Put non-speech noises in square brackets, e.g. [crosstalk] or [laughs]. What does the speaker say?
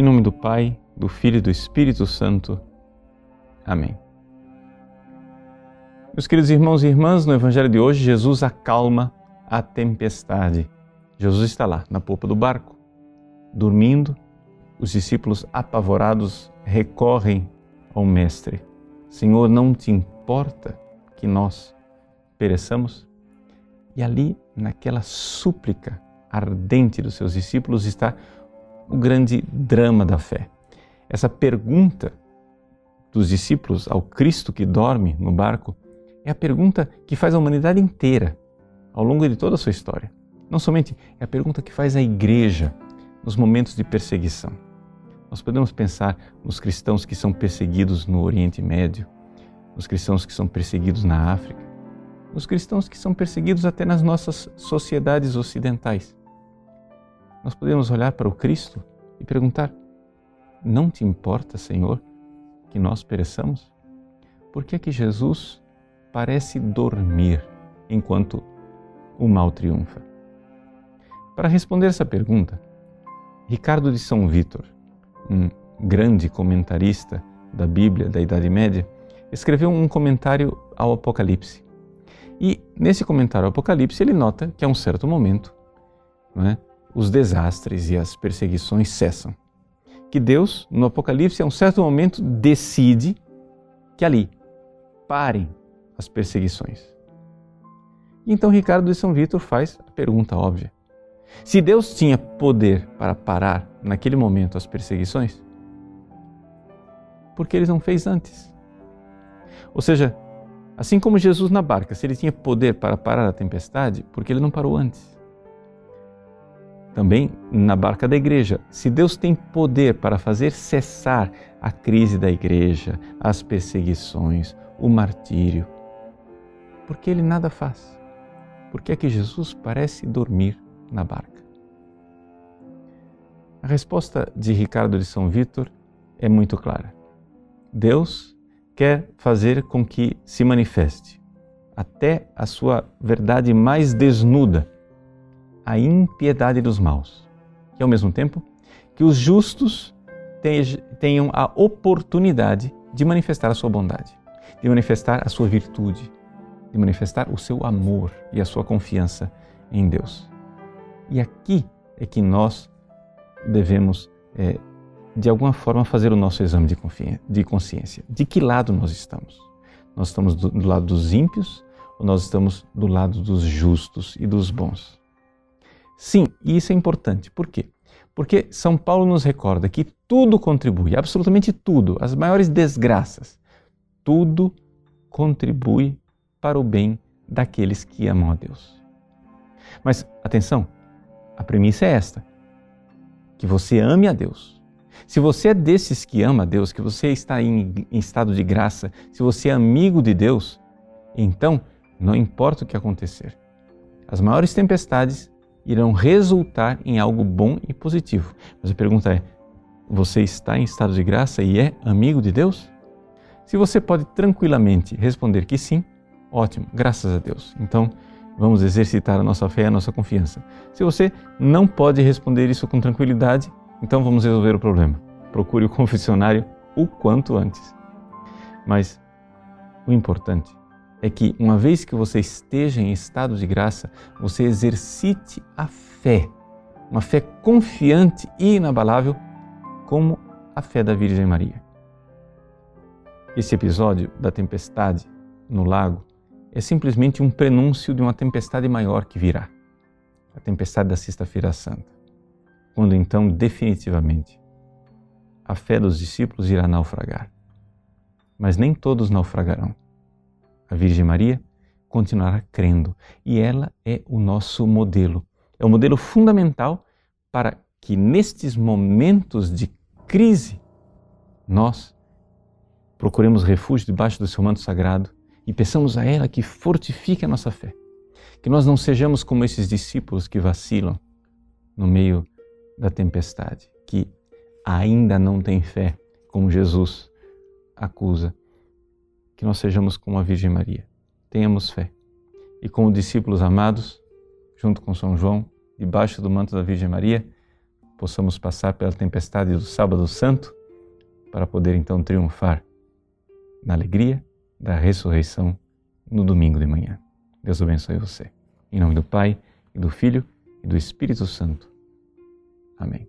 Em nome do Pai, do Filho e do Espírito Santo. Amém. Meus queridos irmãos e irmãs, no Evangelho de hoje, Jesus acalma a tempestade. Jesus está lá, na polpa do barco, dormindo. Os discípulos, apavorados, recorrem ao Mestre: Senhor, não te importa que nós pereçamos? E ali, naquela súplica ardente dos seus discípulos, está o grande drama da fé. Essa pergunta dos discípulos ao Cristo que dorme no barco é a pergunta que faz a humanidade inteira ao longo de toda a sua história. Não somente é a pergunta que faz a igreja nos momentos de perseguição. Nós podemos pensar nos cristãos que são perseguidos no Oriente Médio, nos cristãos que são perseguidos na África, nos cristãos que são perseguidos até nas nossas sociedades ocidentais. Nós podemos olhar para o Cristo e perguntar: Não te importa, Senhor, que nós pereçamos? Por que é que Jesus parece dormir enquanto o mal triunfa? Para responder essa pergunta, Ricardo de São Vítor, um grande comentarista da Bíblia da Idade Média, escreveu um comentário ao Apocalipse. E nesse comentário ao Apocalipse ele nota que a um certo momento é, os desastres e as perseguições cessam. Que Deus, no Apocalipse, a um certo momento decide que ali parem as perseguições. Então Ricardo de São Vítor faz a pergunta óbvia: se Deus tinha poder para parar naquele momento as perseguições, por que ele não fez antes? Ou seja, assim como Jesus na barca, se ele tinha poder para parar a tempestade, por que ele não parou antes? Também na barca da igreja, se Deus tem poder para fazer cessar a crise da igreja, as perseguições, o martírio, por que ele nada faz? Por que é que Jesus parece dormir na barca? A resposta de Ricardo de São Vítor é muito clara. Deus quer fazer com que se manifeste até a sua verdade mais desnuda, a impiedade dos maus, e ao mesmo tempo que os justos tenham a oportunidade de manifestar a sua bondade, de manifestar a sua virtude, de manifestar o seu amor e a sua confiança em Deus. E aqui é que nós devemos, é, de alguma forma, fazer o nosso exame de, de consciência. De que lado nós estamos? Nós estamos do, do lado dos ímpios ou nós estamos do lado dos justos e dos bons? Sim, e isso é importante. Por quê? Porque São Paulo nos recorda que tudo contribui, absolutamente tudo, as maiores desgraças, tudo contribui para o bem daqueles que amam a Deus. Mas atenção, a premissa é esta: que você ame a Deus. Se você é desses que ama a Deus, que você está em, em estado de graça, se você é amigo de Deus, então não importa o que acontecer. As maiores tempestades irão resultar em algo bom e positivo. Mas a pergunta é: você está em estado de graça e é amigo de Deus? Se você pode tranquilamente responder que sim, ótimo, graças a Deus. Então, vamos exercitar a nossa fé e a nossa confiança. Se você não pode responder isso com tranquilidade, então vamos resolver o problema. Procure o [laughs] confessionário o quanto antes. Mas o importante é que, uma vez que você esteja em estado de graça, você exercite a fé, uma fé confiante e inabalável, como a fé da Virgem Maria. Esse episódio da tempestade no lago é simplesmente um prenúncio de uma tempestade maior que virá a tempestade da Sexta-feira Santa, quando então, definitivamente, a fé dos discípulos irá naufragar. Mas nem todos naufragarão. A Virgem Maria continuará crendo e ela é o nosso modelo. É o modelo fundamental para que nestes momentos de crise nós procuremos refúgio debaixo do seu manto sagrado e peçamos a ela que fortifique a nossa fé. Que nós não sejamos como esses discípulos que vacilam no meio da tempestade, que ainda não têm fé, como Jesus acusa que nós sejamos como a Virgem Maria. Tenhamos fé. E como discípulos amados, junto com São João, debaixo do manto da Virgem Maria, possamos passar pela tempestade do Sábado Santo para poder então triunfar na alegria da ressurreição no domingo de manhã. Deus abençoe você. Em nome do Pai, e do Filho, e do Espírito Santo. Amém.